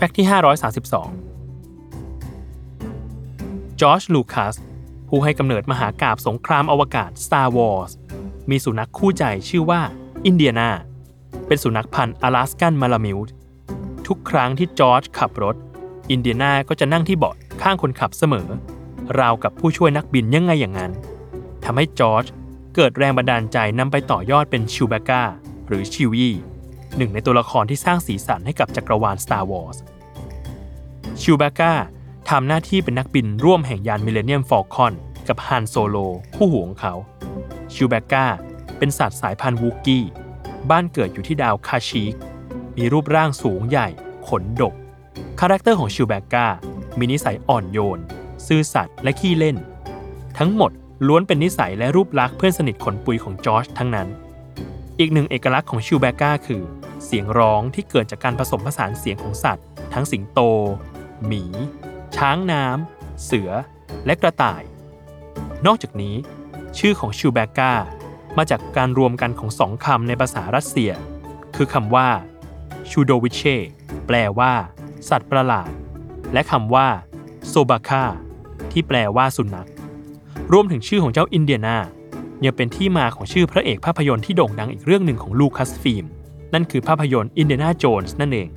fact ที่ 532จอร์จลูคัสผู้ให้กำเนิดมหากาพย์สงครามอวกาศ Star Wars มีสุนัขคู่ใจชื่อว่าอินเดียนา เป็นสุนัขพันธุ์อลาสกันมาลามิวทุกครั้งที่จอร์จขับรถ อินเดียนาก็จะนั่งที่เบาะข้างคนขับเสมอ ราวกับผู้ช่วยนักบินยังไงอย่างนั้นทำให้จอร์จเกิดแรงบันดาลใจนำไปต่อยอดเป็นชิวแบกาหรือชิวี่ หนึ่งในตัวละครที่สร้างสีสันให้กับจักรวาล Star Wars ชิวแบก้าทำหน้าที่เป็นนักบินร่วมแห่งยานมิเลเนียมฟอลคอนกับฮันโซโล คู่หูของเขาชิวแบก้าเป็นสัตว์สายพันธุ์วูกี้ บ้านเกิดอยู่ที่ดาวคาชีกมีรูปร่างสูงใหญ่ ขนดก character ของชิวแบก้า มีนิสัยอ่อนโยน ซื่อสัตย์และขี้เล่น ทั้งหมดล้วนเป็นนิสัยและรูปลักษณ์เพื่อนสนิทขนปุยของจอร์จทั้งนั้น อีกหนึ่งเอกลักษณ์ของชิวแบก้าคือ เสียงร้องที่เกิดจากการผสมผสานเสียงของสัตว์ ทั้งสิงโต หมี ช้างน้ำ เสือ และกระต่าย นอกจากนี้ ชื่อของชิวแบก้ามาจากการรวมกันของสองคำในภาษารัสเซีย คือคำว่าชูโดวิเชแปลว่า สัตว์ประหลาด และคำว่าโซบาคาที่แปลว่าสุนัข รวมถึงชื่อของเจ้าอินเดียนา ยังเป็นที่มาของชื่อพระเอกภาพยนตร์ที่โด่งดังอีกเรื่องหนึ่งของลูคัสฟิล์มนั่นคือภาพยนตร์อินเดน่าโจนส์นั่นเอง